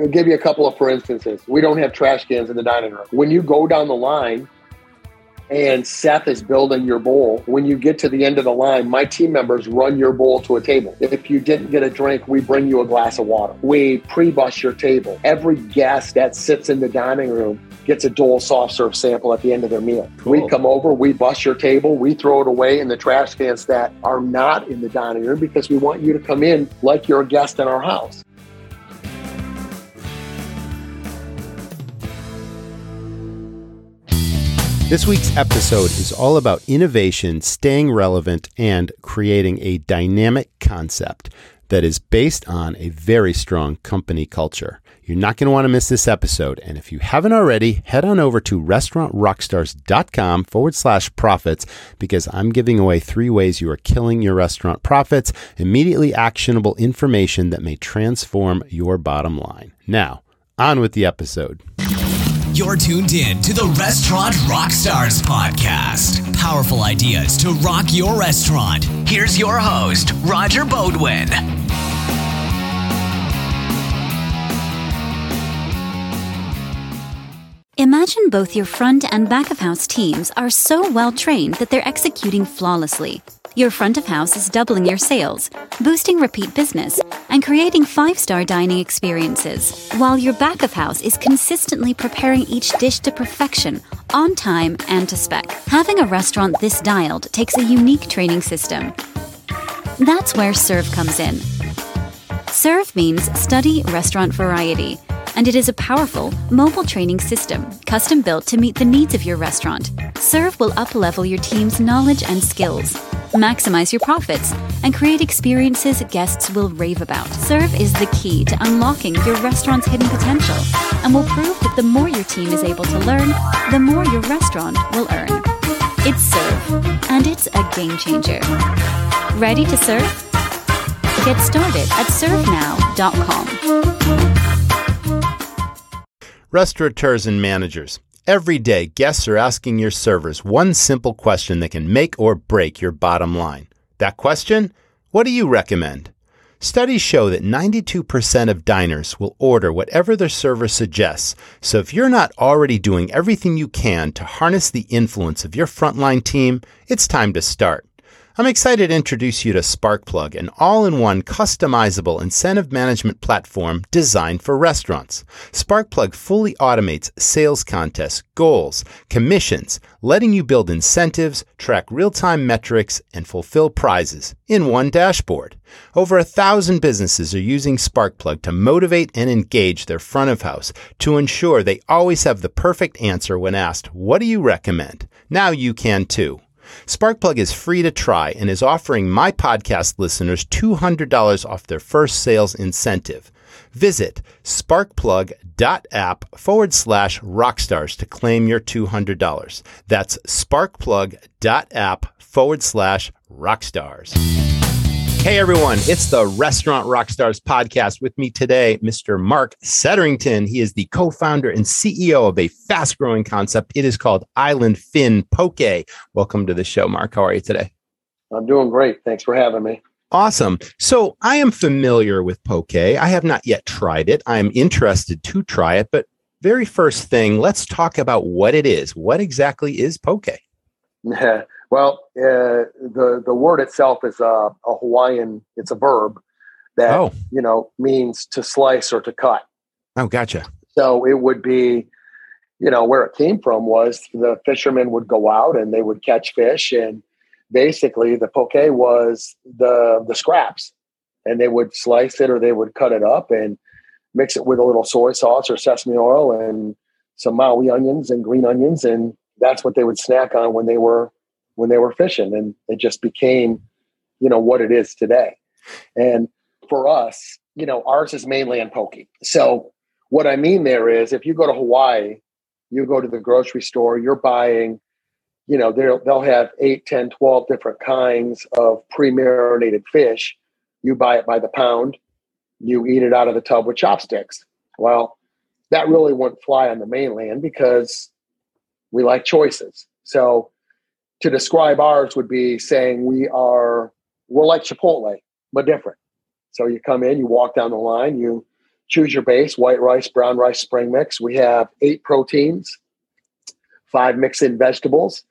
I'll give you a couple of for instances. We don't have trash cans in the dining room. When you go down the line and Seth is building your bowl, when you get to the end of the line, my team members run your bowl to a table. If you didn't get a drink, we bring you a glass of water. We pre-bus your table. Every guest that sits in the dining room gets a Dole soft serve sample at the end of their meal. Cool. We come over, we bust your table, we throw it away in the trash cans that are not in the dining room because we want you to come in like you're a guest in our house. This week's episode is all about innovation, staying relevant, and creating a dynamic concept that is based on a very strong company culture. You're not going to want to miss this episode. And if you haven't already, head on over to restaurantrockstars.com forward slash profits because I'm giving away three ways you are killing your restaurant profits, immediately actionable information that may transform your bottom line. Now, on with the episode. You're tuned in to the Restaurant Rockstars podcast. Powerful ideas to rock your restaurant. Here's your host, Roger Beaudoin. Imagine both your front and back of house teams are so well trained that they're executing flawlessly. Your front of house is doubling your sales, boosting repeat business, and creating five star dining experiences, while your back of house is consistently preparing each dish to perfection, on time, and to spec. Having a restaurant this dialed takes a unique training system. That's where Serve comes in. Serve means study restaurant variety, and it is a powerful mobile training system custom built to meet the needs of your restaurant. Serve will uplevel your team's knowledge and skills, maximize your profits, and create experiences guests will rave about. Serve is the key to unlocking your restaurant's hidden potential and will prove that the more your team is able to learn, the more your restaurant will earn. It's Serve, and it's a game changer. Ready to serve? Get started at servenow.com. Restaurateurs and managers. Every day, guests are asking your servers one simple question that can make or break your bottom line. That question? What do you recommend? Studies show that 92% of diners will order whatever their server suggests. So if you're not already doing everything you can to harness the influence of your frontline team, it's time to start. I'm excited to introduce you to Sparkplug, an all in one customizable incentive management platform designed for restaurants. Sparkplug fully automates sales contests, goals, commissions, letting you build incentives, track real time metrics, and fulfill prizes in one dashboard. Over a thousand businesses are using Sparkplug to motivate and engage their front of house to ensure they always have the perfect answer when asked, What do you recommend? Now you can too. Sparkplug is free to try and is offering my podcast listeners $200 off their first sales incentive. Visit sparkplug.app forward slash rockstars to claim your $200. That's sparkplug.app forward slash rockstars. Hey everyone, it's the Restaurant Rockstars podcast. With me today, Mr. Mark Setterington. He is the co-founder and CEO of a fast-growing concept. It is called Island Fin Poke. Welcome to the show, Mark. How are you today? I'm doing great. Thanks for having me. Awesome. So I am familiar with poke. I have not yet tried it. I am interested to try it, but very first thing, let's talk about what it is. What exactly is poke? well, uh, the the word itself is a, a, Hawaiian. It's a verb that Oh. you know means to slice or to cut. Oh, gotcha. So it would be, you know, where it came from was the fishermen would go out and they would catch fish, and basically the poke was the the scraps, and they would slice it or they would cut it up and mix it with a little soy sauce or sesame oil and some Maui onions and green onions, and that's what they would snack on when they were when they were fishing, and it just became, you know, what it is today. And for us, you know, ours is mainland poke. So what I mean there is if you go to Hawaii, you go to the grocery store, you're buying, you know, they'll, they'll have 8, 10, 12 different kinds of pre-marinated fish. You buy it by the pound, you eat it out of the tub with chopsticks. Well, that really wouldn't fly on the mainland because we like choices. So to describe ours would be saying we are we're like Chipotle, but different. So you come in, you walk down the line, you choose your base white rice, brown rice, spring mix. We have eight proteins, five mixed in vegetables.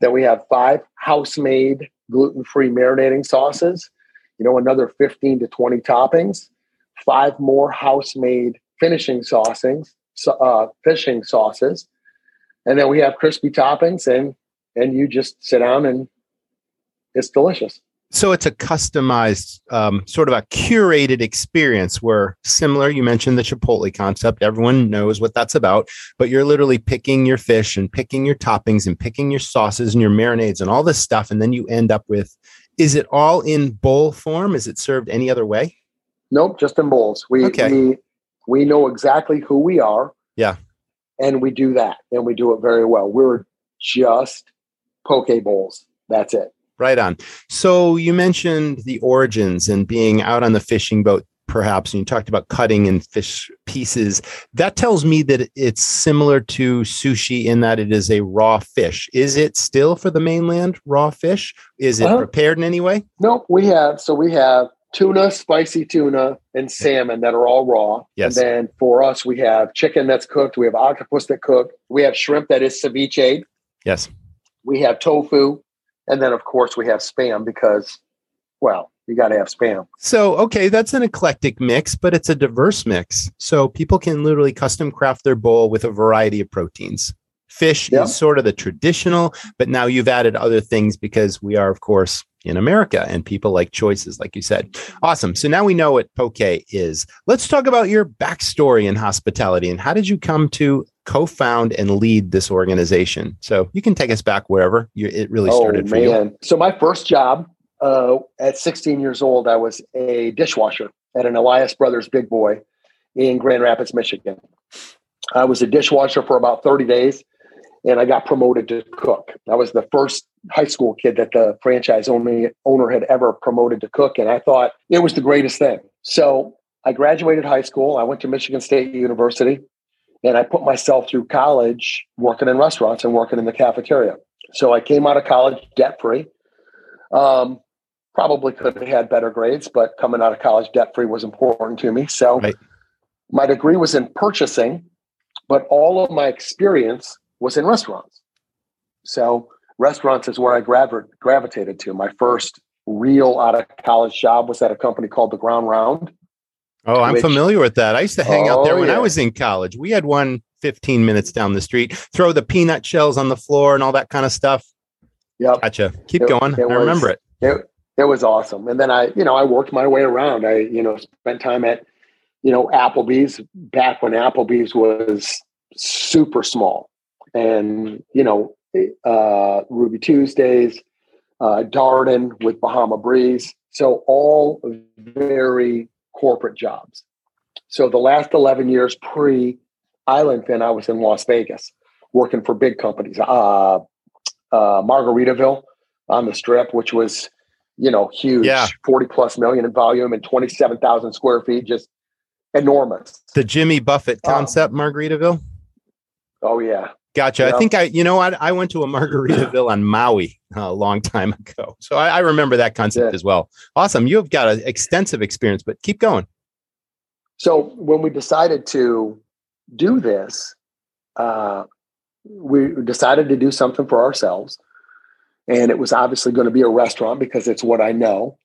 Then we have five house made gluten free marinating sauces, you know, another 15 to 20 toppings, five more house made finishing saucings, uh, fishing sauces. And then we have crispy toppings and and you just sit down and it's delicious. So it's a customized, um, sort of a curated experience where similar, you mentioned the Chipotle concept. Everyone knows what that's about, but you're literally picking your fish and picking your toppings and picking your sauces and your marinades and all this stuff. And then you end up with, is it all in bowl form? Is it served any other way? Nope, just in bowls. We, okay. we, we know exactly who we are. Yeah. And we do that and we do it very well. We're just poke bowls. That's it. Right on. So you mentioned the origins and being out on the fishing boat, perhaps, and you talked about cutting and fish pieces. That tells me that it's similar to sushi in that it is a raw fish. Is it still for the mainland raw fish? Is it uh-huh. prepared in any way? No, we have. So we have tuna, spicy tuna, and salmon that are all raw. Yes. And then for us, we have chicken that's cooked. We have octopus that cooked. We have shrimp that is ceviche. Yes. We have tofu. And then, of course, we have spam because, well, you got to have spam. So, okay, that's an eclectic mix, but it's a diverse mix. So people can literally custom craft their bowl with a variety of proteins. Fish yeah. is sort of the traditional, but now you've added other things because we are, of course, in America and people like choices, like you said. Awesome. So now we know what poke is. Let's talk about your backstory in hospitality and how did you come to co-found and lead this organization? So you can take us back wherever you, it really oh, started for man. you. So my first job uh, at 16 years old, I was a dishwasher at an Elias Brothers Big Boy in Grand Rapids, Michigan. I was a dishwasher for about 30 days and I got promoted to cook. I was the first high school kid that the franchise only owner had ever promoted to cook, and I thought it was the greatest thing. So I graduated high school. I went to Michigan State University, and I put myself through college working in restaurants and working in the cafeteria. So I came out of college debt free. Um, probably could have had better grades, but coming out of college debt free was important to me. So right. my degree was in purchasing, but all of my experience was in restaurants. So restaurants is where I gravi- gravitated to. My first real out of college job was at a company called the Ground Round. Oh, I'm which, familiar with that. I used to hang oh, out there when yeah. I was in college. We had one 15 minutes down the street, throw the peanut shells on the floor and all that kind of stuff. Yep. Gotcha. Keep it, going. It I was, remember it. it. It was awesome. And then I, you know, I worked my way around. I, you know, spent time at, you know, Applebee's back when Applebee's was super small and you know uh, Ruby Tuesdays, uh, Darden with Bahama Breeze. So all very corporate jobs. So the last eleven years pre Island Fin, I was in Las Vegas working for big companies. Uh, uh, Margaritaville on the Strip, which was you know huge, yeah. forty plus million in volume and twenty seven thousand square feet, just enormous. The Jimmy Buffett um, concept, Margaritaville. Oh yeah, Gotcha. Yep. I think I, you know, I, I went to a Margaritaville on Maui a long time ago, so I, I remember that concept yeah. as well. Awesome. You've got an extensive experience, but keep going. So when we decided to do this, uh, we decided to do something for ourselves, and it was obviously going to be a restaurant because it's what I know,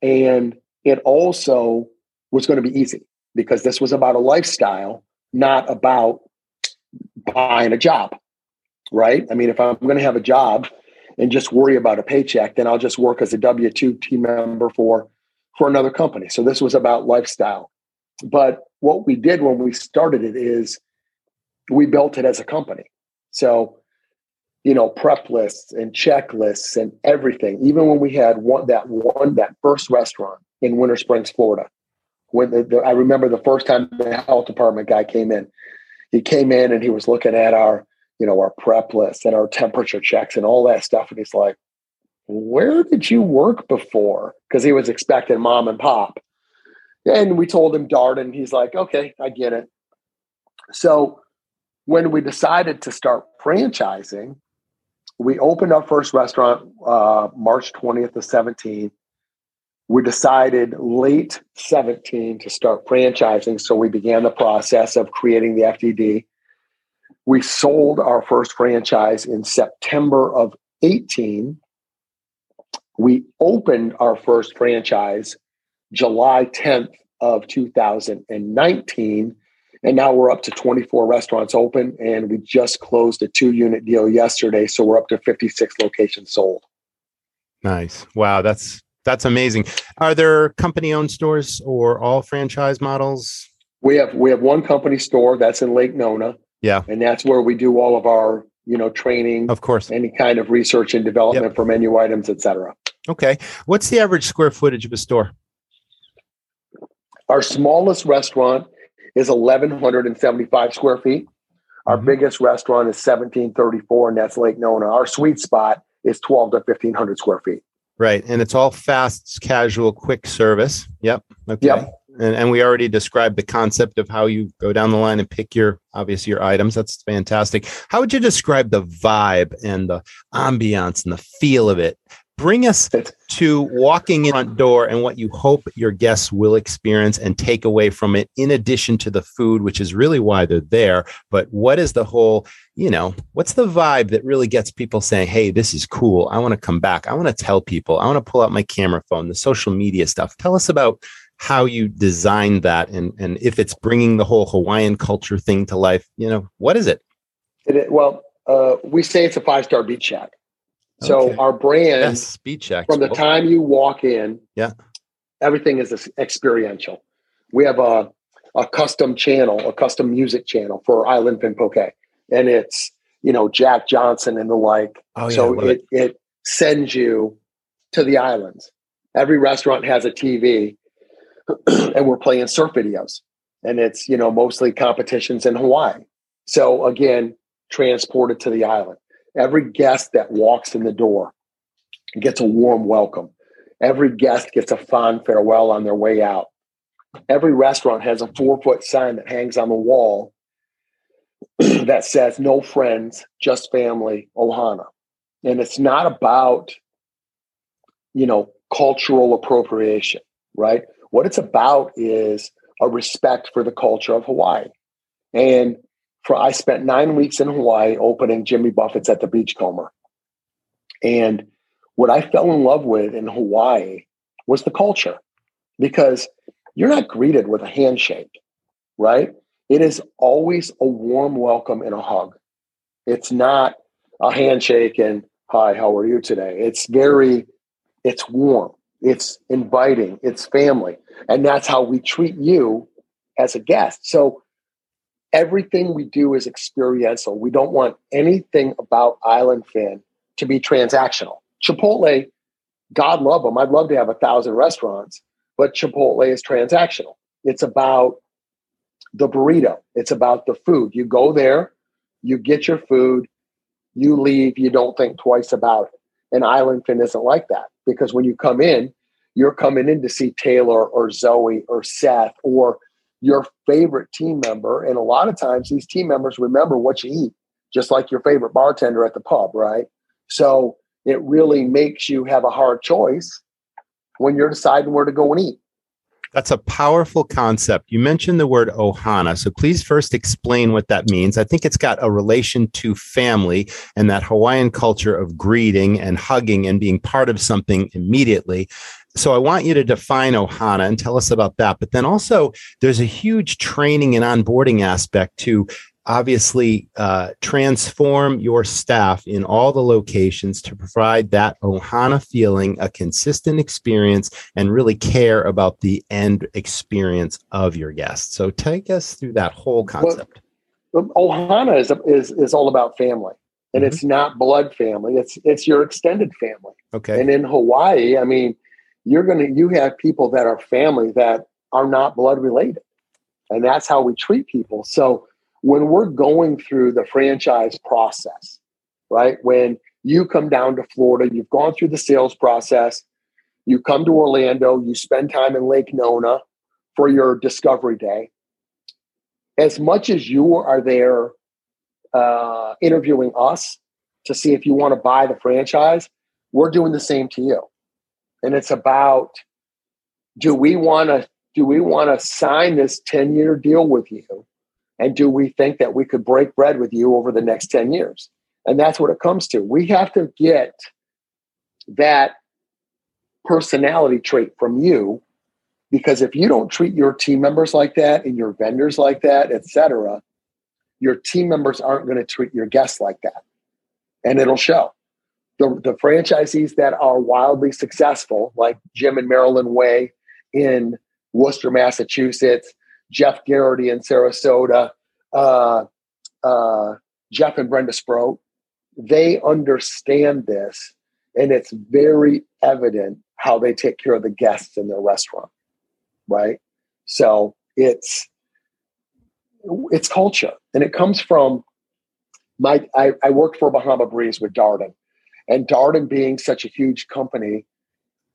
and it also was going to be easy because this was about a lifestyle, not about buying a job, right? I mean, if I'm going to have a job and just worry about a paycheck, then I'll just work as a W two team member for for another company. So this was about lifestyle. But what we did when we started it is we built it as a company. So you know prep lists and checklists and everything even when we had one that one that first restaurant in winter springs florida when the, the, i remember the first time the health department guy came in he came in and he was looking at our, you know, our prep list and our temperature checks and all that stuff. And he's like, where did you work before? Because he was expecting mom and pop. And we told him Darden. He's like, okay, I get it. So when we decided to start franchising, we opened our first restaurant uh, March 20th of 17. We decided late 17 to start franchising. So we began the process of creating the FDD. We sold our first franchise in September of 18. We opened our first franchise July 10th of 2019. And now we're up to 24 restaurants open, and we just closed a two unit deal yesterday. So we're up to 56 locations sold. Nice. Wow. That's that's amazing. Are there company owned stores or all franchise models? We have we have one company store that's in Lake Nona. Yeah. And that's where we do all of our, you know, training, of course, any kind of research and development yep. for menu items, et cetera. Okay. What's the average square footage of a store? Our smallest restaurant is 1,175 square feet. Our mm-hmm. biggest restaurant is 1734, and that's Lake Nona. Our sweet spot is 12 to 1,500 square feet. Right. And it's all fast, casual, quick service. Yep. Okay. Yep. And, and we already described the concept of how you go down the line and pick your, obviously, your items. That's fantastic. How would you describe the vibe and the ambiance and the feel of it bring us to walking in front door and what you hope your guests will experience and take away from it in addition to the food which is really why they're there. But what is the whole you know what's the vibe that really gets people saying hey this is cool. I want to come back. I want to tell people. I want to pull out my camera phone the social media stuff. Tell us about how you designed that and and if it's bringing the whole hawaiian culture thing to life you know what is it, it well uh, we say it's a five star beach shack so okay. our brand, yes, speed check from the time you walk in, yeah, everything is experiential. We have a a custom channel, a custom music channel for Island Fin Poke, and it's you know Jack Johnson and the like. Oh, yeah, so it, it it sends you to the islands. Every restaurant has a TV, and we're playing surf videos, and it's you know mostly competitions in Hawaii. So again, transported to the island. Every guest that walks in the door gets a warm welcome. Every guest gets a fond farewell on their way out. Every restaurant has a four foot sign that hangs on the wall that says, No friends, just family, Ohana. And it's not about, you know, cultural appropriation, right? What it's about is a respect for the culture of Hawaii. And for I spent nine weeks in Hawaii opening Jimmy Buffett's at the Beachcomber. And what I fell in love with in Hawaii was the culture because you're not greeted with a handshake, right? It is always a warm welcome and a hug. It's not a handshake and hi, how are you today? It's very, it's warm, it's inviting, it's family. And that's how we treat you as a guest. So everything we do is experiential. We don't want anything about Island Fin to be transactional. Chipotle, God love them. I'd love to have a thousand restaurants, but Chipotle is transactional. It's about the burrito. It's about the food. You go there, you get your food, you leave, you don't think twice about it. And Island Fin isn't like that because when you come in, you're coming in to see Taylor or Zoe or Seth or your favorite team member. And a lot of times these team members remember what you eat, just like your favorite bartender at the pub, right? So it really makes you have a hard choice when you're deciding where to go and eat. That's a powerful concept. You mentioned the word ohana. So please first explain what that means. I think it's got a relation to family and that Hawaiian culture of greeting and hugging and being part of something immediately so I want you to define Ohana and tell us about that. But then also, there's a huge training and onboarding aspect to obviously uh, transform your staff in all the locations to provide that ohana feeling a consistent experience and really care about the end experience of your guests. So take us through that whole concept. well, ohana is, is is all about family. And mm-hmm. it's not blood family. It's it's your extended family. Okay. And in hawaii i mean you're going to you have people that are family that are not blood related. And that's how we treat people. So when we're going through the franchise process right? When you come down to florida you've gone through the sales process you come to orlando you spend time in lake nona for your discovery day. As much as you are there uh, interviewing us to see if you want to buy the franchise we're doing the same to you and it's about do we want to do we want to sign this 10 year deal with you? And do we think that we could break bread with you over the next 10 years? And that's what it comes to. We have to get that personality trait from you because if you don't treat your team members like that and your vendors like that etc your team members aren't going to treat your guests like that. And it'll show the, the franchisees that are wildly successful like jim and marilyn way in worcester massachusetts jeff garrity in sarasota uh, uh, jeff and brenda sproat they understand this and it's very evident how they take care of the guests in their restaurant right? So it's it's culture and it comes from my I, I worked for bahama breeze with darden and darden being such a huge company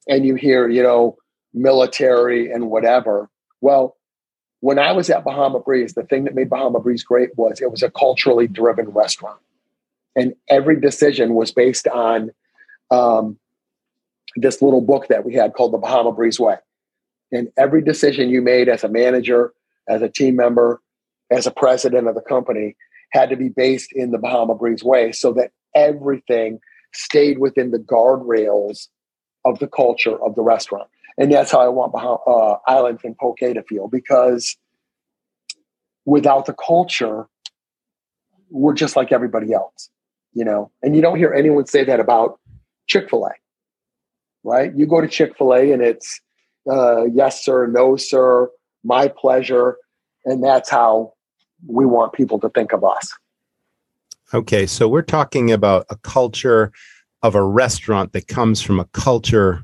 and you hear you know military and whatever well when i was at bahama breeze the thing that made bahama breeze great was it was a culturally driven restaurant and every decision was based on um, this little book that we had called the Bahama Breeze Way. And every decision you made as a manager, as a team member, as a president of the company had to be based in the Bahama Breeze Way so that everything stayed within the guardrails of the culture of the restaurant. And that's how I want uh, Island Fin Poke to feel because without the culture, we're just like everybody else, you know. And you don't hear anyone say that about Chick fil A right? You go to Chick fil A and it's uh, yes, sir, no, sir, my pleasure. And that's how we want people to think of us. Okay. So we're talking about a culture of a restaurant that comes from a culture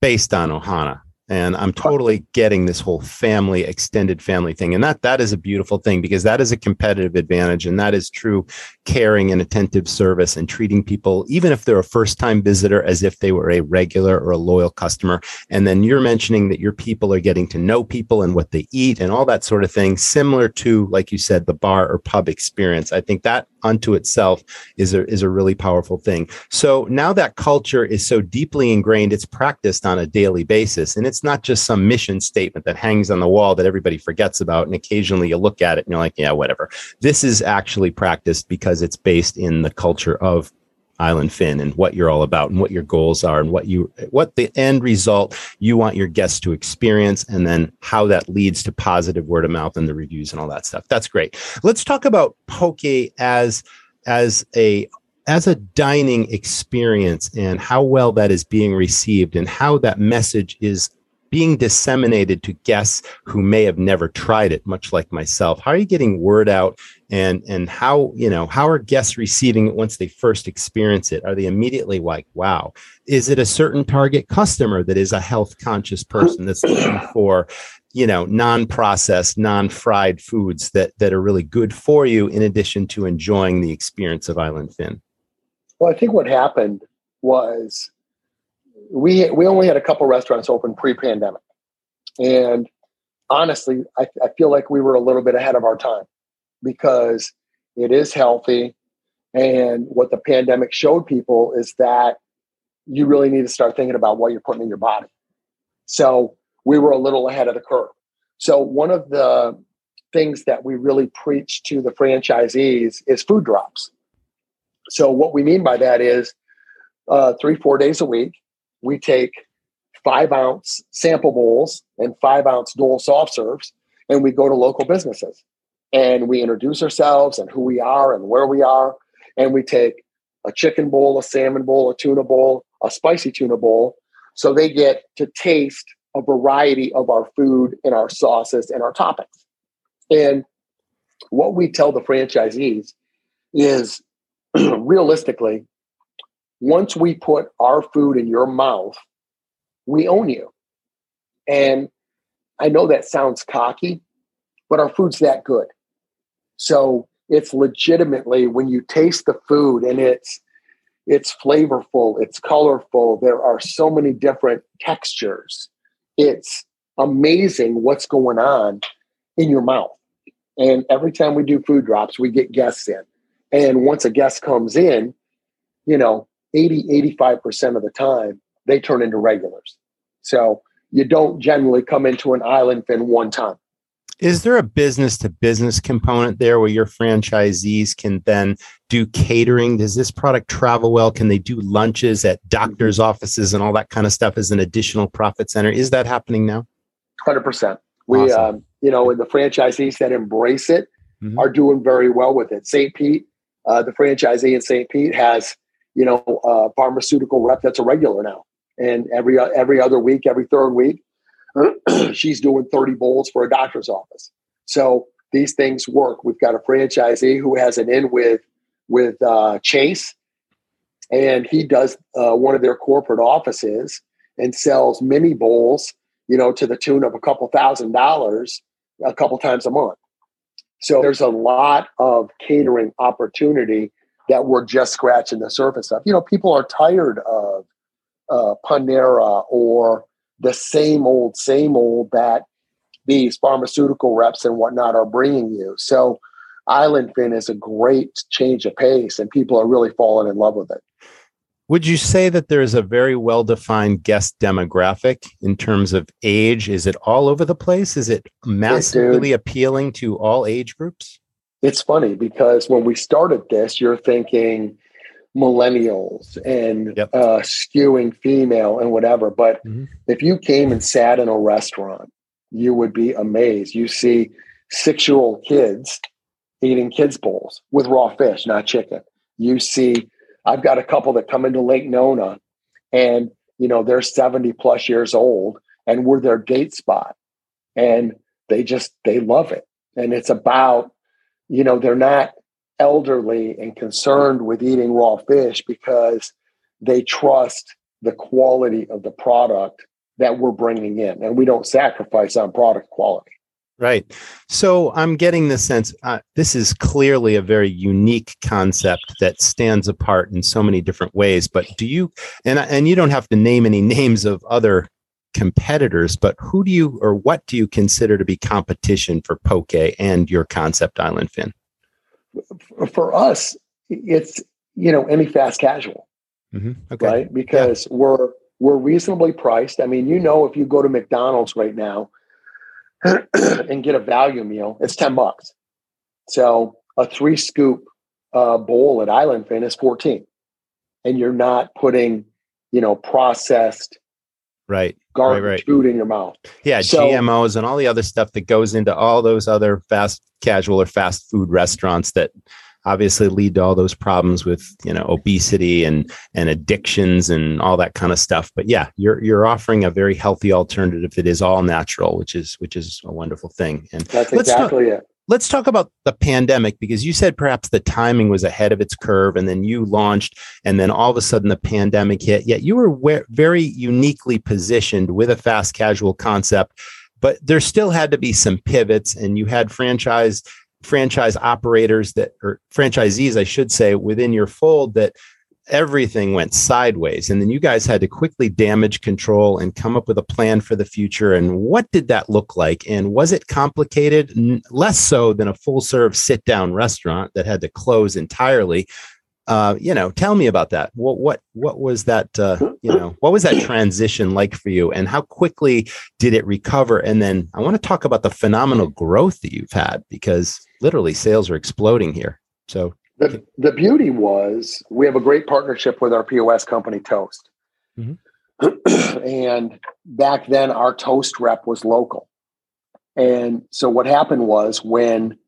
based on Ohana and i'm totally getting this whole family extended family thing and that that is a beautiful thing because that is a competitive advantage and that is true caring and attentive service and treating people even if they're a first time visitor as if they were a regular or a loyal customer and then you're mentioning that your people are getting to know people and what they eat and all that sort of thing similar to like you said the bar or pub experience i think that unto itself is a, is a really powerful thing. So now that culture is so deeply ingrained, it's practiced on a daily basis. And it's not just some mission statement that hangs on the wall that everybody forgets about. And occasionally you look at it and you're like, yeah, whatever. This is actually practiced because it's based in the culture of Island Fin and what you're all about and what your goals are and what you what the end result you want your guests to experience and then how that leads to positive word of mouth and the reviews and all that stuff. That's great. Let's talk about poke as as a as a dining experience and how well that is being received and how that message is being disseminated to guests who may have never tried it much like myself. How are you getting word out and and how you know how are guests receiving it once they first experience it? Are they immediately like wow is it a certain target customer that is a health conscious person that's looking for you know non-processed non-fried foods that that are really good for you in addition to enjoying the experience of island fin? Well i think what happened was we we only had a couple restaurants open pre-pandemic, and honestly, I, I feel like we were a little bit ahead of our time because it is healthy, and what the pandemic showed people is that you really need to start thinking about what you're putting in your body. So we were a little ahead of the curve. So one of the things that we really preach to the franchisees is food drops. So what we mean by that is uh, three, four days a week, we take five ounce sample bowls and five ounce Dole soft serves, and we go to local businesses and we introduce ourselves and who we are and where we are. And we take a chicken bowl, a salmon bowl, a tuna bowl, a spicy tuna bowl. So they get to taste a variety of our food and our sauces and our toppings. And what we tell the franchisees is realistically, once we put our food in your mouth, we own you. And I know that sounds cocky, but our food's that good. So it's legitimately when you taste the food and it's it's flavorful, it's colorful, there are so many different textures. It's amazing what's going on in your mouth. And every time we do food drops, we get guests in. And once a guest comes in, you know, 80, 85% of the time, they turn into regulars. So you don't generally come into an island fin one time. Is there a business to business component there where your franchisees can then do catering? Does this product travel well? Can they do lunches at doctors' offices and all that kind of stuff as an additional profit center? Is that happening now? 100%. We, awesome. um, you know, and the franchisees that embrace it mm-hmm. are doing very well with it. St. Pete, uh, the franchisee in St. Pete has, you know, pharmaceutical rep that's a regular now. And every every other week, every third week, she's doing 30 bowls for a doctor's office. So these things work. We've got a franchisee who has an in with with uh, Chase, and he does uh, one of their corporate offices and sells mini bowls, you know, to the tune of a couple thousand dollars a couple times a month. So there's a lot of catering opportunity that we're just scratching the surface of. You know, people are tired of uh, Panera or the same old, same old that these pharmaceutical reps and whatnot are bringing you. So Island Fin is a great change of pace, and people are really falling in love with it. Would you say that there is a very well defined guest demographic in terms of age? Is it all over the place? Is it massively appealing to all age groups? It's funny because when we started this, you're thinking millennials and yep. uh, skewing female and whatever. But mm-hmm. if you came and sat in a restaurant, you would be amazed. You see six year old kids eating kids' bowls with raw fish, not chicken. You see, I've got a couple that come into Lake Nona and, you know, they're 70 plus years old and we're their date spot. And they just, they love it. And it's about, you know, they're not elderly and concerned with eating raw fish because they trust the quality of the product that we're bringing in. And we don't sacrifice on product quality. Right. So i'm getting the sense uh, this is clearly a very unique concept that stands apart in so many different ways but do you and and you don't have to name any names of other competitors but who do you or what do you consider to be competition for poke and your concept island fin for us, it's you know any fast casual, mm-hmm. okay. right? Because yeah. we're we're reasonably priced. I mean, you know, if you go to McDonald's right now and get a value meal, it's ten bucks. So a three scoop uh, bowl at Island Fin is fourteen, and you're not putting you know processed right garbage right, right. food in your mouth. Yeah, so, GMOs and all the other stuff that goes into all those other fast casual or fast food restaurants that obviously lead to all those problems with you know obesity and and addictions and all that kind of stuff but yeah you're you're offering a very healthy alternative that is all natural which is which is a wonderful thing and that's exactly it let's talk about the pandemic because you said perhaps the timing was ahead of its curve and then you launched and then all of a sudden the pandemic hit. Yet you were very uniquely positioned with a fast casual concept but there still had to be some pivots and you had franchise franchise operators that or franchisees i should say within your fold that everything went sideways and then you guys had to quickly damage control and come up with a plan for the future and what did that look like and was it complicated less so than a full serve sit down restaurant that had to close entirely uh, you know, tell me about that. What what what was that? Uh, you know, what was that transition like for you, and how quickly did it recover? And then I want to talk about the phenomenal growth that you've had because literally sales are exploding here. So the the beauty was we have a great partnership with our POS company Toast, mm-hmm. and back then our Toast rep was local, and so what happened was when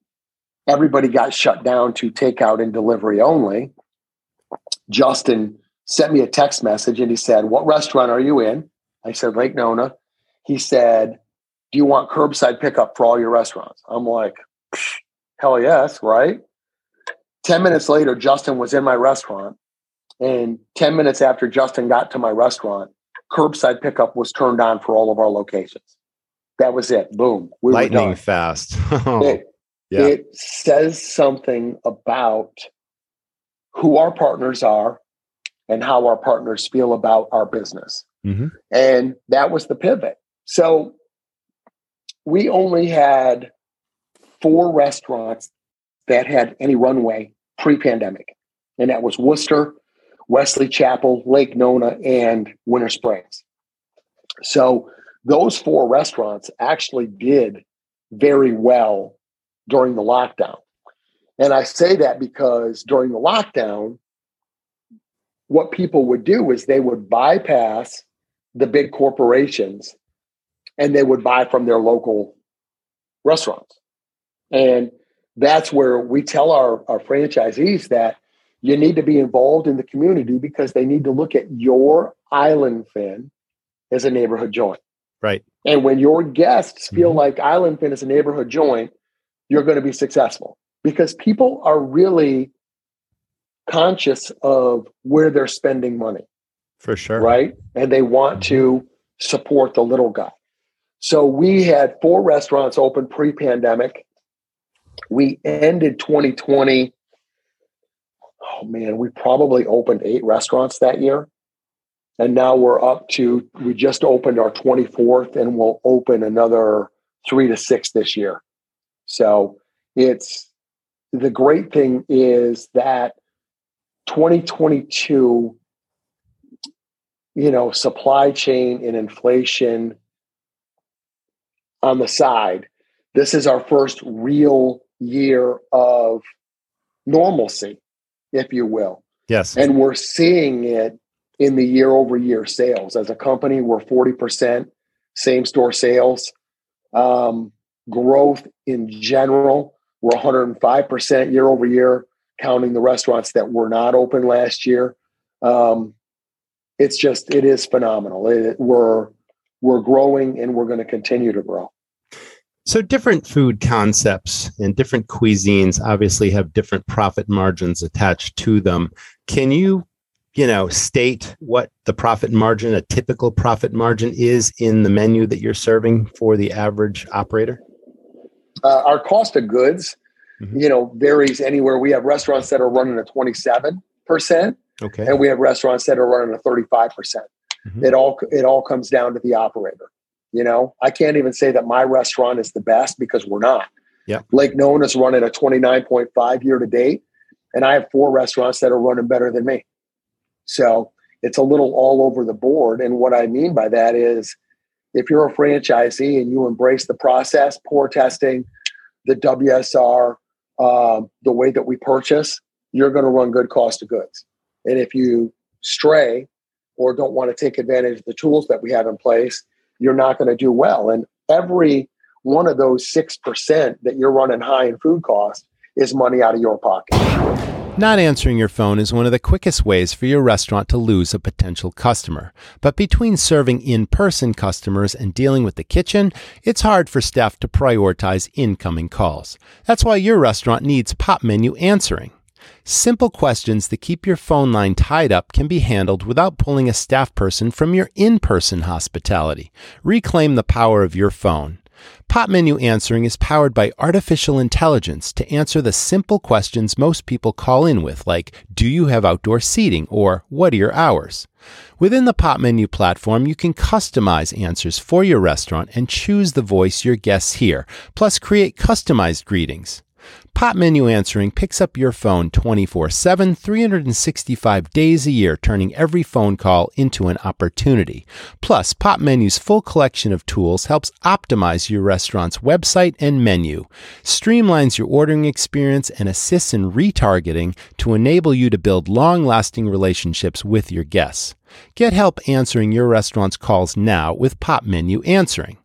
everybody got shut down to takeout and delivery only Justin sent me a text message and he said, What restaurant are you in? I said, Lake Nona. He said, Do you want curbside pickup for all your restaurants? I'm like, Hell yes, right? 10 minutes later, Justin was in my restaurant. And 10 minutes after Justin got to my restaurant, curbside pickup was turned on for all of our locations. That was it. Boom. We Lightning fast. it, yeah. it says something about who our partners are and how our partners feel about our business. Mm-hmm. And that was the pivot. So we only had four restaurants that had any runway pre pandemic, and that was Worcester, Wesley Chapel, Lake Nona, and Winter Springs. So those four restaurants actually did very well during the lockdown. And I say that because during the lockdown, what people would do is they would bypass the big corporations and they would buy from their local restaurants. And that's where we tell our, our franchisees that you need to be involved in the community because they need to look at your island fin as a neighborhood joint. Right. And when your guests feel mm-hmm. like Island Fin is a neighborhood joint, you're going to be successful because people are really conscious of where they're spending money. For sure. Right. And they want mm-hmm. to support the little guy. So we had four restaurants open pre pandemic. We ended 2020. Oh man, we probably opened eight restaurants that year. And now we're up to, we just opened our 24th and we'll open another three to six this year. So it's the great thing is that 2022, you know, supply chain and inflation on the side, this is our first real year of normalcy, if you will. Yes. And we're seeing it in the year over year sales. As a company, we're 40% same store sales. Um, growth in general, we're 105% year over year, counting the restaurants that were not open last year. Um, it's just, it is phenomenal. It, we're, we're growing and we're going to continue to grow. So, different food concepts and different cuisines obviously have different profit margins attached to them. Can you you know, state what the profit margin, a typical profit margin is in the menu that you're serving for the average operator? Uh, our cost of goods, mm-hmm. you know, varies anywhere. We have restaurants that are running at 27%. Okay. And we have restaurants that are running at 35%. percent mm hmm It all it all comes down to the operator. You know, I can't even say that my restaurant is the best because we're not. Yeah. Lake Nona is running a 29.5 year to date, and I have four restaurants that are running better than me. So it's a little all over the board. And what I mean by that is if you're a franchisee and you embrace the process, pour testing, the WSR, uh, um, the way that we purchase, you're going to run good cost of goods. And if you stray or don't want to take advantage of the tools that we have in place, you're not going to do well. And every one of those 6% that you're running high in food costs is money out of your pocket. Not answering your phone is one of the quickest ways for your restaurant to lose a potential customer. But between serving in person customers and dealing with the kitchen, it's hard for staff to prioritize incoming calls. That's why your restaurant needs Popmenu answering. Simple questions that keep your phone line tied up can be handled without pulling a staff person from your in person hospitality. Reclaim the power of your phone. Popmenu Answering is powered by artificial intelligence to answer the simple questions most people call in with, like Do you have outdoor seating? or What are your hours? Within the Popmenu platform, you can customize answers for your restaurant and choose the voice your guests hear, plus create customized greetings. Popmenu Answering picks up your phone 24 7, 365 days a year, turning every phone call into an opportunity. Plus, Popmenu's full collection of tools helps optimize your restaurant's website and menu, streamlines your ordering experience, and assists in retargeting to enable you to build long lasting relationships with your guests. Get help answering your restaurant's calls now with Popmenu Answering.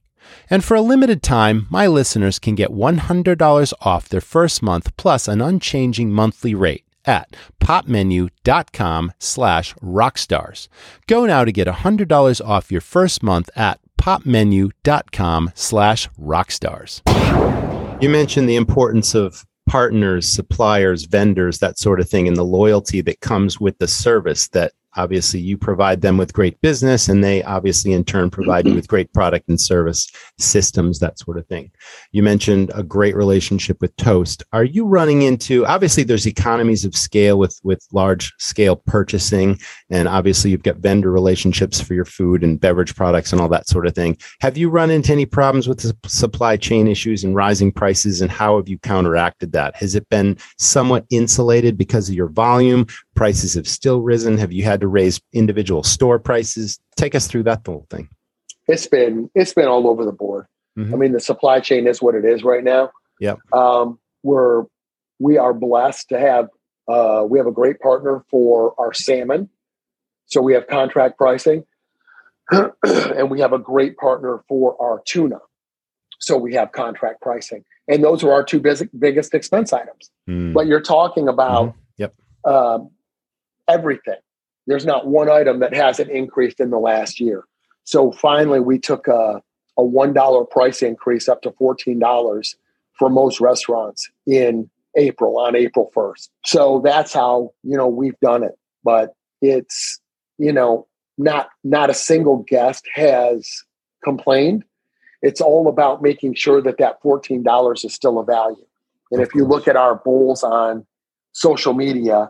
And for a limited time, my listeners can get $100 off their first month plus an unchanging monthly rate at popmenu.com slash rockstars. Go now to get $100 off your first month at popmenu.com slash rockstars. You mentioned the importance of partners, suppliers, vendors, that sort of thing, and the loyalty that comes with the service that obviously you provide them with great business and they obviously in turn provide you mm-hmm. with great product and service systems that sort of thing. You mentioned a great relationship with toast. Are you running into obviously there's economies of scale with with large scale purchasing and obviously you've got vendor relationships for your food and beverage products and all that sort of thing. Have you run into any problems with the supply chain issues and rising prices and how have you counteracted that? Has it been somewhat insulated because of your volume prices have still risen have you had to raise individual store prices take us through that whole thing it's been it's been all over the board. Mm-hmm. I mean, the supply chain is what it is right now. Yeah. Um, we're we are blessed to have uh, we have a great partner for our salmon, so we have contract pricing, and we have a great partner for our tuna, so we have contract pricing, and those are our two biggest biggest expense items. Mm. But you're talking about mm-hmm. yep um, everything. There's not one item that hasn't increased in the last year. So finally, we took a, a $1 price increase up to $14 for most restaurants in April on April 1st. So that's how, you know, we've done it. But it's, you know, not not a single guest has complained. It's all about making sure that that $14 is still a value. And if you look at our bowls on social media,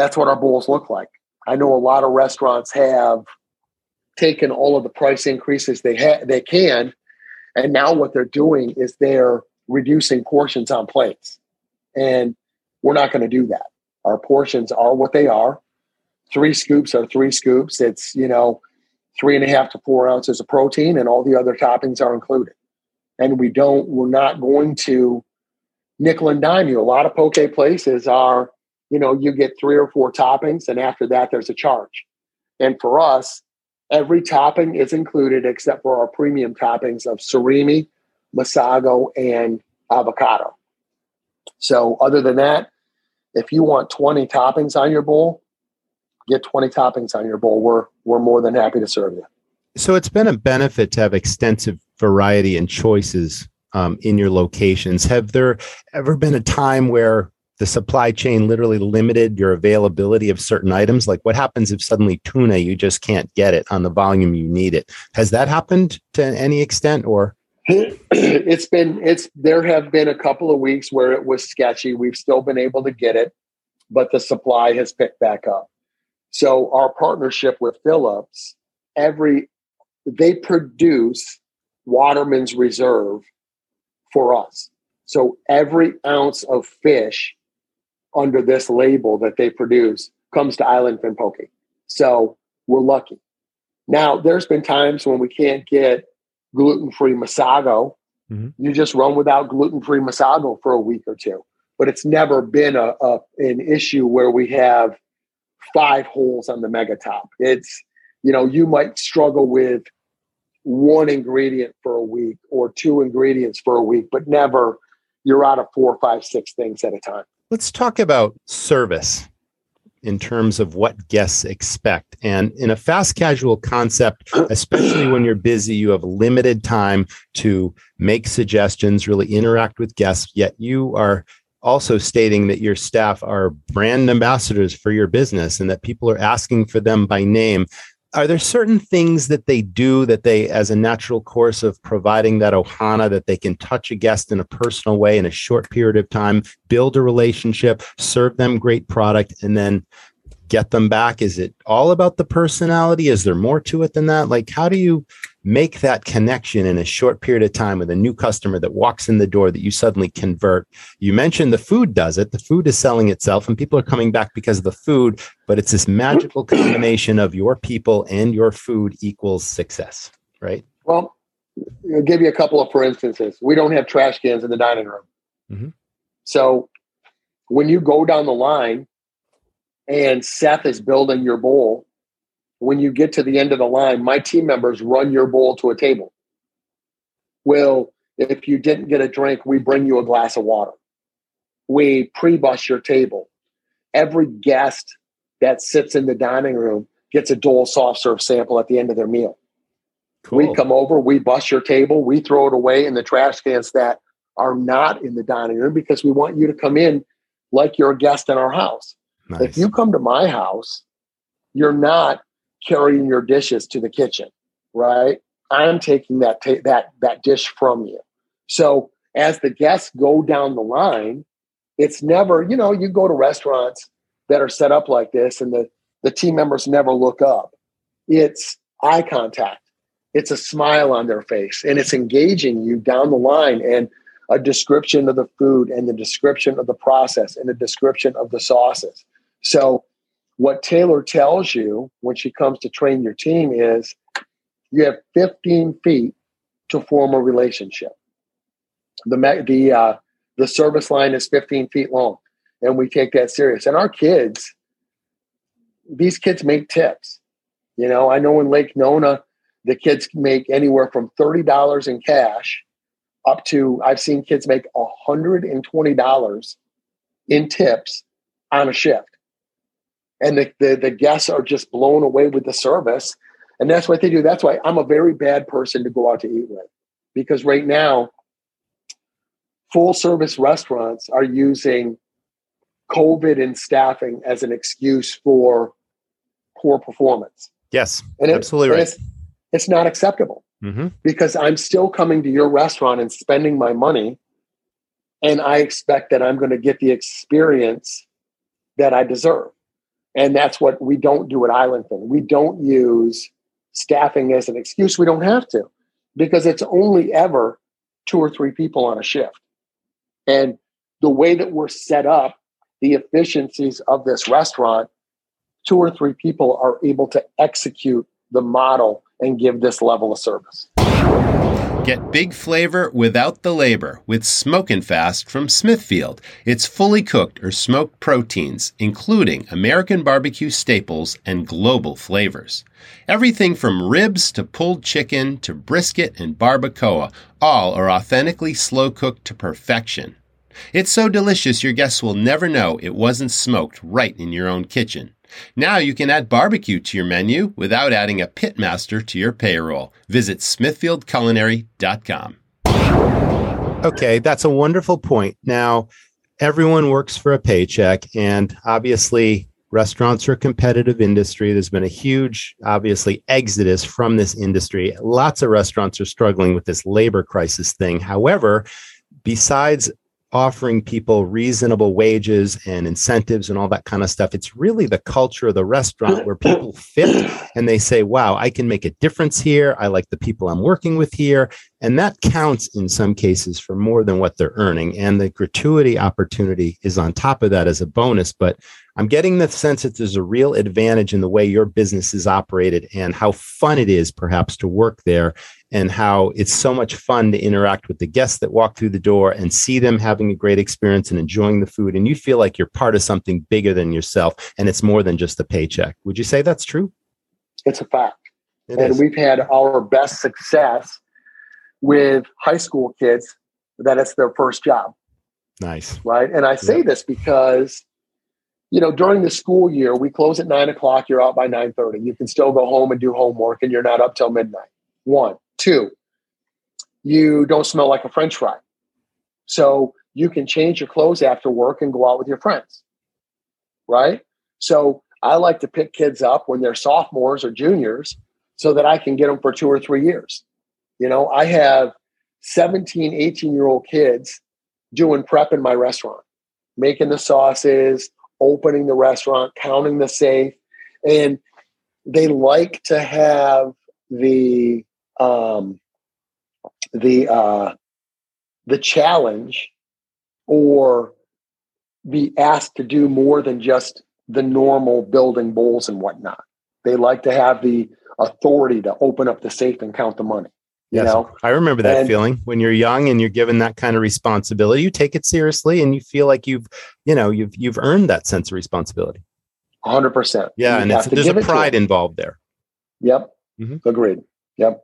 that's what our bowls look like. I know a lot of restaurants have taken all of the price increases they ha- they can, and now what they're doing is they're reducing portions on plates, and we're not going to do that. Our portions are what they are. Three scoops are three scoops. It's you know three and a half to four ounces of protein, and all the other toppings are included. And we don't. We're not going to nickel and dime you. A lot of poke places are you know, you get three or four toppings, and after that, there's a charge. And for us, every topping is included except for our premium toppings of surimi, masago, and avocado. So, other than that, if you want 20 toppings on your bowl, get 20 toppings on your bowl. We're we're more than happy to serve you. So it's been a benefit to have extensive variety and choices um, in your locations. Have there ever been a time where the supply chain literally limited your availability of certain items? Like what happens if suddenly tuna, you just can't get it on the volume you need it? Has that happened to any extent or? it's been, it's, there have been a couple of weeks where it was sketchy. We've still been able to get it, but the supply has picked back up. So our partnership with Phillips, every, they produce Waterman's Reserve for us. So every ounce of fish under this label that they produce comes to Island Fin Poke. So we're lucky. Now, there's been times when we can't get gluten free Masago. Mm-hmm. You just run without gluten free Masago for a week or two. But it's never been a, a, an issue where we have five holes on the mega top. It's, you know, you might struggle with one ingredient for a week or two ingredients for a week, but never you're out of four, five, six things at a time. Let's talk about service in terms of what guests expect. And in a fast casual concept, especially when you're busy, you have limited time to make suggestions, really interact with guests, yet you are also stating that your staff are brand ambassadors for your business and that people are asking for them by name are there certain things that they do that they as a natural course of providing that ohana that they can touch a guest in a personal way in a short period of time build a relationship serve them great product and then get them back? Is it all about the personality? Is there more to it than that? Like how do you make that connection in a short period of time with a new customer that walks in the door that you suddenly convert. You mentioned the food does it. The food is selling itself and people are coming back because of the food, but it's this magical combination of your people and your food equals success, right? Well, I'll give you a couple of for instances. We don't have trash cans in the dining room. Mm-hmm. So when you go down the line and Seth is building your bowl when you get to the end of the line, my team members run your bowl to a table. Well, if you didn't get a drink, we bring you a glass of water. We pre bus your table. Every guest that sits in the dining room gets a Dole soft serve sample at the end of their meal. Cool. We come over, we bus your table, we throw it away in the trash cans that are not in the dining room because we want you to come in like you're a guest in our house. Nice. If you come to my house, you're not carrying your dishes to the kitchen, right? I'm taking that ta- that that dish from you. So as the guests go down the line, it's never, you know, you go to restaurants that are set up like this and the the team members never look up. It's eye contact. It's a smile on their face and it's engaging you down the line and a description of the food and the description of the process and the description of the sauces. So what Taylor tells you when she comes to train your team is you have 15 feet to form a relationship. The the uh, the service line is 15 feet long, and we take that serious. And our kids, these kids make tips. You know, I know in Lake Nona, the kids make anywhere from thirty dollars in cash up to I've seen kids make hundred and twenty dollars in tips on a shift. And the, the, the guests are just blown away with the service. And that's what they do. That's why I'm a very bad person to go out to eat with. Because right now, full service restaurants are using COVID and staffing as an excuse for poor performance. Yes, and it, absolutely right. It's, it's, not acceptable mm-hmm. because I'm still coming to your restaurant and spending my money, and I expect that I'm going to get the experience that I deserve. And that's what we don't do at Island Fin. We don't use staffing as an excuse. We don't have to because it's only ever two or three people on a shift. And the way that we're set up, the efficiencies of this restaurant, two or three people are able to execute the model and give this level of service. Get big flavor without the labor with Smokin' Fast from Smithfield. It's fully cooked or smoked proteins, including American barbecue staples and global flavors. Everything from ribs to pulled chicken to brisket and barbacoa, all are authentically slow cooked to perfection. It's so delicious your guests will never know it wasn't smoked right in your own kitchen. Now you can add barbecue to your menu without adding a pitmaster to your payroll. Visit smithfieldculinary.com. Okay, that's a wonderful point. Now, everyone works for a paycheck, and obviously, restaurants are a competitive industry. There's been a huge, obviously, exodus from this industry. Lots of restaurants are struggling with this labor crisis thing. However, besides offering people reasonable wages and incentives and all that kind of stuff. It's really the culture of the restaurant where people fit and they say, wow, I can make a difference here. I like the people I'm working with here. And that counts in some cases for more than what they're earning. And the gratuity opportunity is on top of that as a bonus. But I'm getting the sense that there's a real advantage in the way your business is operated and how fun it is perhaps to work there and how it's so much fun to interact with the guests that walk through the door and see them having a great experience and enjoying the food. And you feel like you're part of something bigger than yourself and it's more than just a paycheck. Would you say that's true? It's a fact. It and is. we've had our best success with high school kids that it's their first job. Nice. Right. And I say yeah. this because, you know, during the school year, we close at nine o'clock, you're out by 9 30. You can still go home and do homework and you're not up till midnight. One. Two, you don't smell like a french fry. So you can change your clothes after work and go out with your friends. Right? So I like to pick kids up when they're sophomores or juniors so that I can get them for two or three years. You know, I have 17, 18 year old kids doing prep in my restaurant, making the sauces, opening the restaurant, counting the safe. And they like to have the um, the uh, the challenge or be asked to do more than just the normal building bowls and whatnot. They like to have the authority to open up the safe and count the money. You yes, know? I remember that and, feeling when you're young and you're given that kind of responsibility. You take it seriously and you feel like you've, you know, you've you've earned that sense of responsibility. Hundred percent. Yeah, you and there's a pride involved there. Yep. Mm-hmm. Agreed. Yep.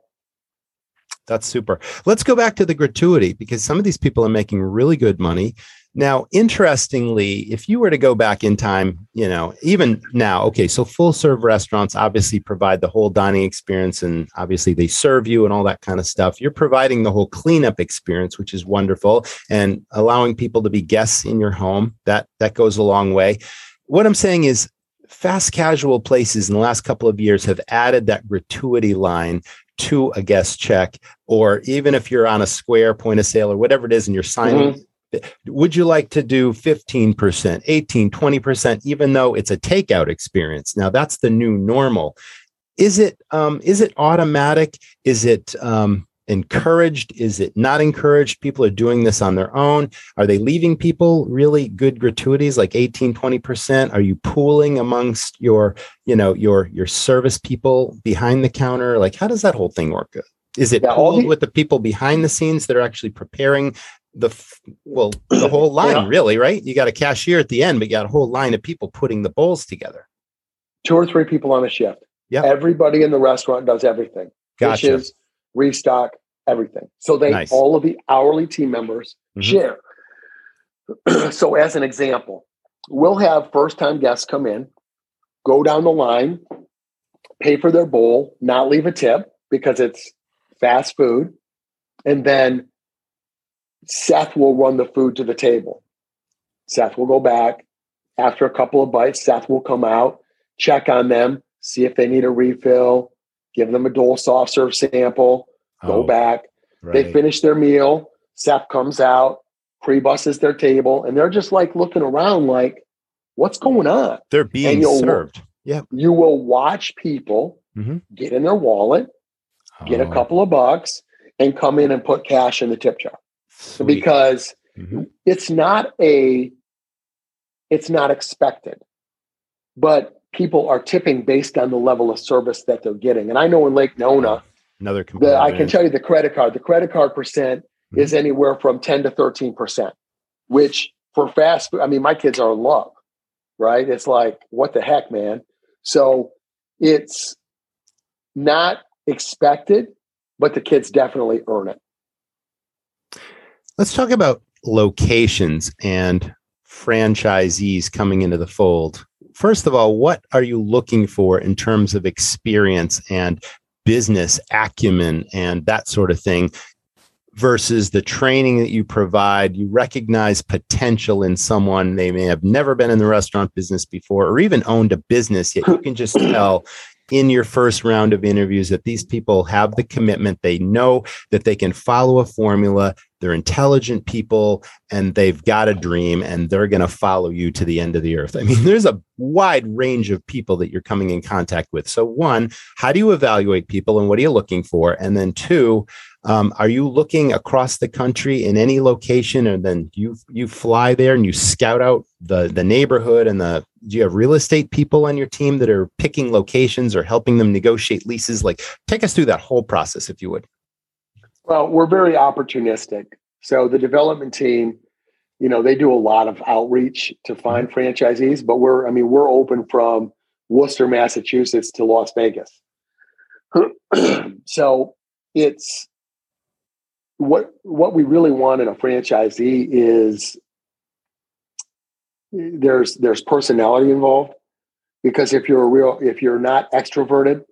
That's super. Let's go back to the gratuity because some of these people are making really good money. Now, interestingly, if you were to go back in time, you know, even now, okay, so full serve restaurants obviously provide the whole dining experience and obviously they serve you and all that kind of stuff. You're providing the whole cleanup experience, which is wonderful, and allowing people to be guests in your home. That that goes a long way. What I'm saying is fast casual places in the last couple of years have added that gratuity line to a guest check, or even if you're on a square point of sale or whatever it is, and you're signing. Mm-hmm. Would you like to do 15%, 18, 20%, even though it's a takeout experience? Now that's the new normal. Is it um, is it automatic? Is it um, encouraged? Is it not encouraged? People are doing this on their own. Are they leaving people really good gratuities like 18, 20%? Are you pooling amongst your, you know, your your service people behind the counter? Like how does that whole thing work? Is it yeah, pooled the- with the people behind the scenes that are actually preparing the well the whole line yeah. really right you got a cashier at the end but you got a whole line of people putting the bowls together two or three people on a shift yeah everybody in the restaurant does everything gotcha. dishes restock everything so they nice. all of the hourly team members mm-hmm. share so as an example we'll have first time guests come in go down the line pay for their bowl not leave a tip because it's fast food and then Seth will run the food to the table. Seth will go back. After a couple of bites, Seth will come out, check on them, see if they need a refill, give them a Dole soft serve sample, go oh, back. Right. They finish their meal. Seth comes out, pre buses their table, and they're just like looking around like, what's going on? They're being served. Yeah. You will watch people mm-hmm. get in their wallet, oh. get a oh. couple of bucks, and come in and put cash in the tip jar. Sweet. because mm-hmm. it's not a it's not expected but people are tipping based on the level of service that they're getting. And i know in lake nona another the, i can tell you the credit card the credit card percent mm-hmm. is anywhere from 10 to 13 percent which for fast food i mean my kids are in love right? It's like what the heck man? So it's not expected but the kids definitely earn it. Let's talk about locations and franchisees coming into the fold. First of all, what are you looking for in terms of experience and business acumen and that sort of thing versus the training that you provide? You recognize potential in someone. They may have never been in the restaurant business before or even owned a business, yet you can just tell in your first round of interviews that these people have the commitment. They know that they can follow a formula. They're intelligent people and they've got a dream and they're going to follow you to the end of the earth. I mean, there's a wide range of people that you're coming in contact with. So, one, how do you evaluate people and what are you looking for? And then, two, um, are you looking across the country in any location, and then you you fly there and you scout out the the neighborhood and the? Do you have real estate people on your team that are picking locations or helping them negotiate leases? Like, take us through that whole process, if you would. Well, we're very opportunistic. So the development team, you know, they do a lot of outreach to find mm-hmm. franchisees, but we're, I mean, we're open from Worcester, Massachusetts to Las Vegas. so it's what what we really want in a franchisee is there's there's personality involved because if you're a real if you're not extroverted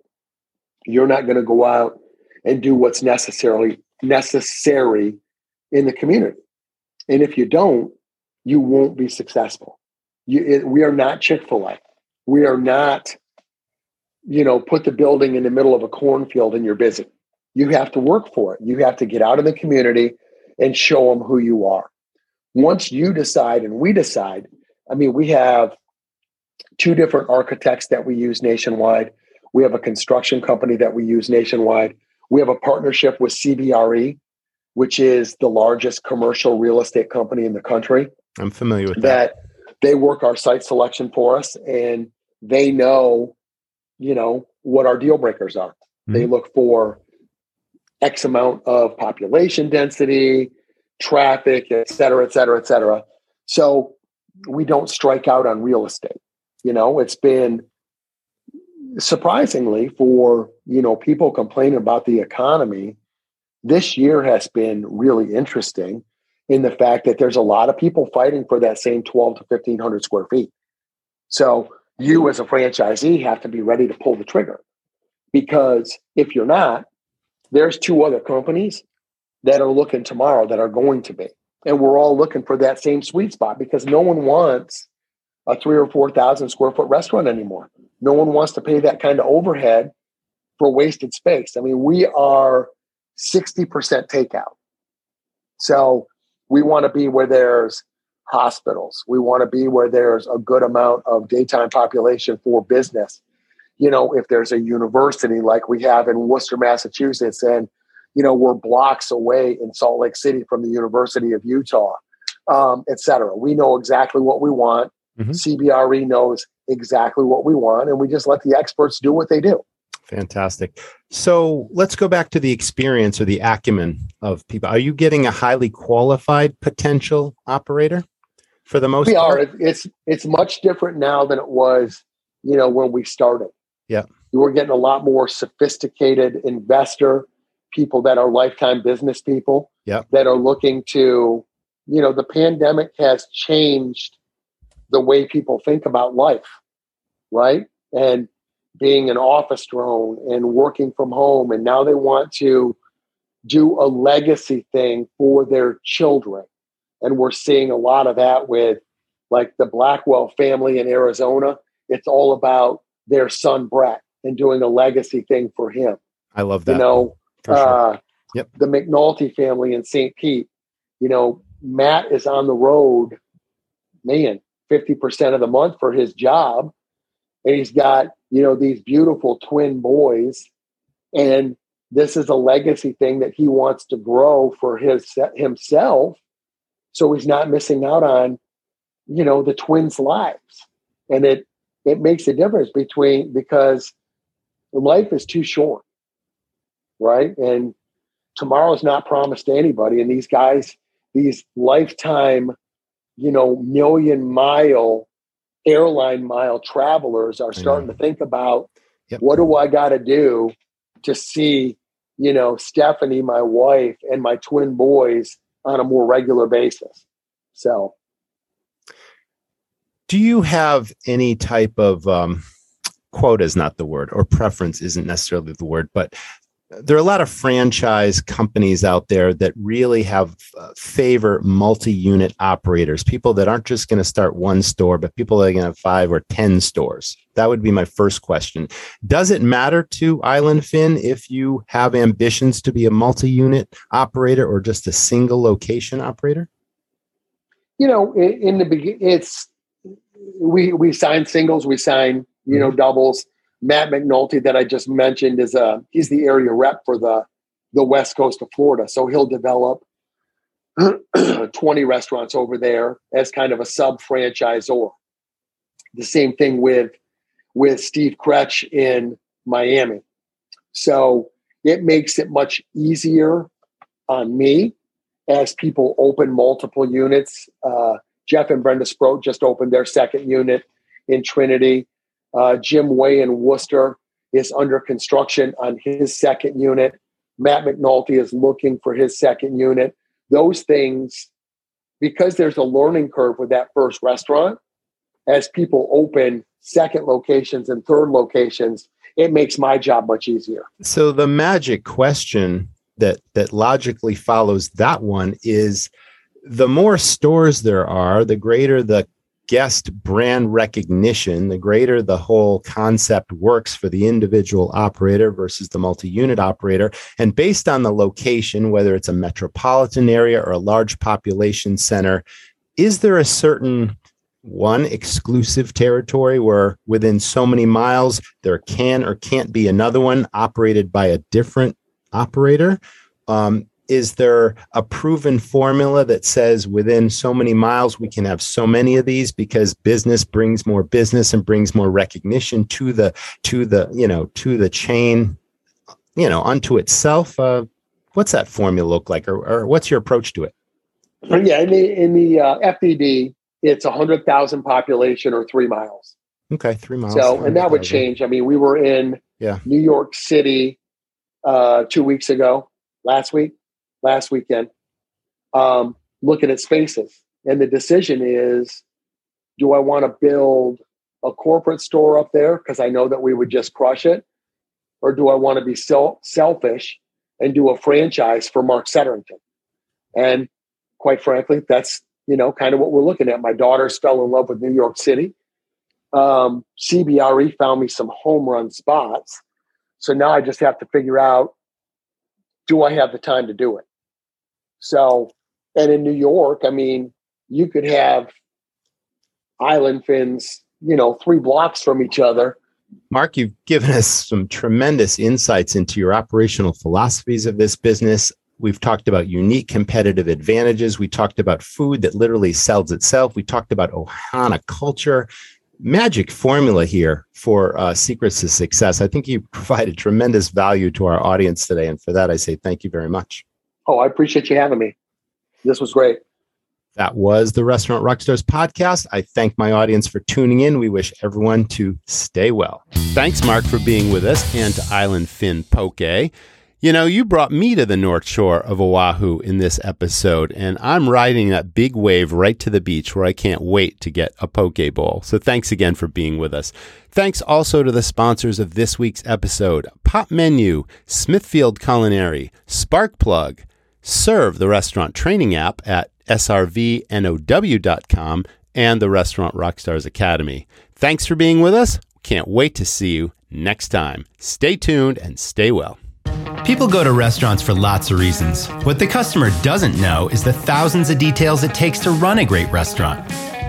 you're not going to go out and do what's necessarily necessary in the community and if you don't you won't be successful you, it, we are not chick-fil-a we are not you know put the building in the middle of a cornfield and you're busy you have to work for it. You have to get out in the community and show them who you are. Once you decide and we decide, I mean, we have two different architects that we use nationwide. We have a construction company that we use nationwide. We have a partnership with CBRE, which is the largest commercial real estate company in the country. I'm familiar with that. that. They work our site selection for us and they know, you know, what our deal breakers are. Mm-hmm. They look for X amount of population density, traffic, et cetera, et cetera, et cetera. So we don't strike out on real estate. You know, it's been surprisingly for, you know, people complaining about the economy. This year has been really interesting in the fact that there's a lot of people fighting for that same 12 to 1500 square feet. So you as a franchisee have to be ready to pull the trigger because if you're not, there's two other companies that are looking tomorrow that are going to be. And we're all looking for that same sweet spot because no one wants a three or 4,000 square foot restaurant anymore. No one wants to pay that kind of overhead for wasted space. I mean, we are 60% takeout. So we want to be where there's hospitals. We want to be where there's a good amount of daytime population for business you know, if there's a university like we have in Worcester, Massachusetts, and you know, we're blocks away in Salt Lake City from the University of Utah, um, et cetera. We know exactly what we want. Mm-hmm. CBRE knows exactly what we want, and we just let the experts do what they do. Fantastic. So let's go back to the experience or the acumen of people. Are you getting a highly qualified potential operator for the most we part? are. It's it's much different now than it was, you know, when we started. Yeah. We're getting a lot more sophisticated investor, people that are lifetime business people yeah. that are looking to, you know, the pandemic has changed the way people think about life, right? And being an office drone and working from home and now they want to do a legacy thing for their children and we're seeing a lot of that with like the blackwell family in arizona it's all about their son brett and doing a legacy thing for him i love that you know sure. uh, yep. the mcnulty family in st pete you know matt is on the road man 50% of the month for his job. And he's got you know these beautiful twin boys. And this is a legacy thing that he wants to grow for his himself. So he's not missing out on you know the twins lives. And it it makes a difference between because life is too short right? And tomorrow is not promised to anybody. And these guys these lifetime you know million mile airline mile travelers are starting to think about yep. what do I got to do to see, you know, Stephanie, my wife, and my twin boys on a more regular basis. So, do you have any type of um, quote is not the word, or preference isn't necessarily the word, but there are a lot of franchise companies out there that really have uh, favor multi-unit operators people that aren't just going to start one store but people that are going to have five or ten stores. That would be my first question. Does it matter to island fin if you have ambitions to be a multi-unit operator or just a single location operator? You know in, the beginning it's we we sign singles we sign you know mm-hmm. doubles Matt McNulty that I just mentioned is a he's the area rep for the the west coast of Florida. So he'll develop 20 restaurants over there as kind of a sub franchisor. The same thing with with Steve Kretsch in Miami. So it makes it much easier on me as people open multiple units. Uh, Jeff and Brenda Sproat just opened their second unit in Trinity. Uh, Jim Way in Worcester is under construction on his second unit. Matt McNulty is looking for his second unit. Those things, because there's a learning curve with that first restaurant, as people open second locations and third locations, it makes my job much easier. So the magic question that that logically follows that one is the more stores there are, the greater the guest brand recognition, the greater the whole concept works for the individual operator versus the multi unit operator. And based on the location, whether it's a metropolitan area or a large population center, is there a certain one exclusive territory where within so many miles there can or can't be another one operated by a different operator? Um, is there a proven formula that says within so many miles we can have so many of these because business brings more business and brings more recognition to the to the you know to the chain you know unto itself? Uh, what's that formula look like or, or, what's your approach to it? Yeah in the in the uh, fdd it's a hundred thousand population or three miles. Okay three miles so and that would change. I mean we were in yeah. New york city uh, two weeks ago last week last weekend, um, looking at spaces. And the decision is do I want to build a corporate store up there because I know that we would just crush it? Or do I want to be self- selfish and do a franchise for Mark Setterington? And quite frankly, that's you know kind of what we're looking at. My daughters fell in love with New York City. Um, CBRE found me some home run spots. So now I just have to figure out do I have the time to do it? So, and in New York, I mean, you could have island fins, you know, three blocks from each other, Mark, you've given us some tremendous insights into your operational philosophies of this business. We've talked about unique competitive advantages. We talked about food that literally sells itself. We talked about Ohana culture. Magic formula here for uh, secrets to success. I think you provided tremendous value to our audience today. And for that, I say thank you very much. Oh, I appreciate you having me. This was great. That was the Restaurant Rockstars podcast. I thank my audience for tuning in. We wish everyone to stay well. Thanks, Mark, for being with us and to Island Fin Poke. You know, you brought me to the North Shore of Oahu in this episode, and I'm riding that big wave right to the beach where I can't wait to get a poke bowl. So thanks again for being with us. Thanks also to the sponsors of this week's episode Popmenu, Smithfield Culinary, Sparkplug, Serve, the restaurant training app at srvnow.com, and the Restaurant Rockstars Academy. Thanks for being with us. Can't wait to see you next time. Stay tuned and stay well. People go to restaurants for lots of reasons. What the customer doesn't know is the thousands of details it takes to run a great restaurant.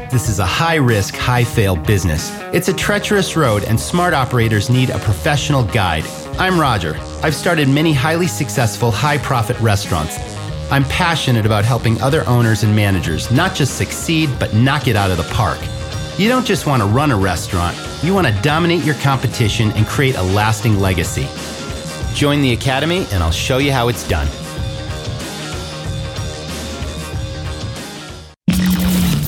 This is a high risk, high fail business. It's a treacherous road, and smart operators need a professional guide. I'm Roger. I've started many highly successful, high profit restaurants. I'm passionate about helping other owners and managers not just succeed, but knock it out of the park. You don't just want to run a restaurant, you want to dominate your competition and create a lasting legacy. Join the Academy, and I'll show you how it's done.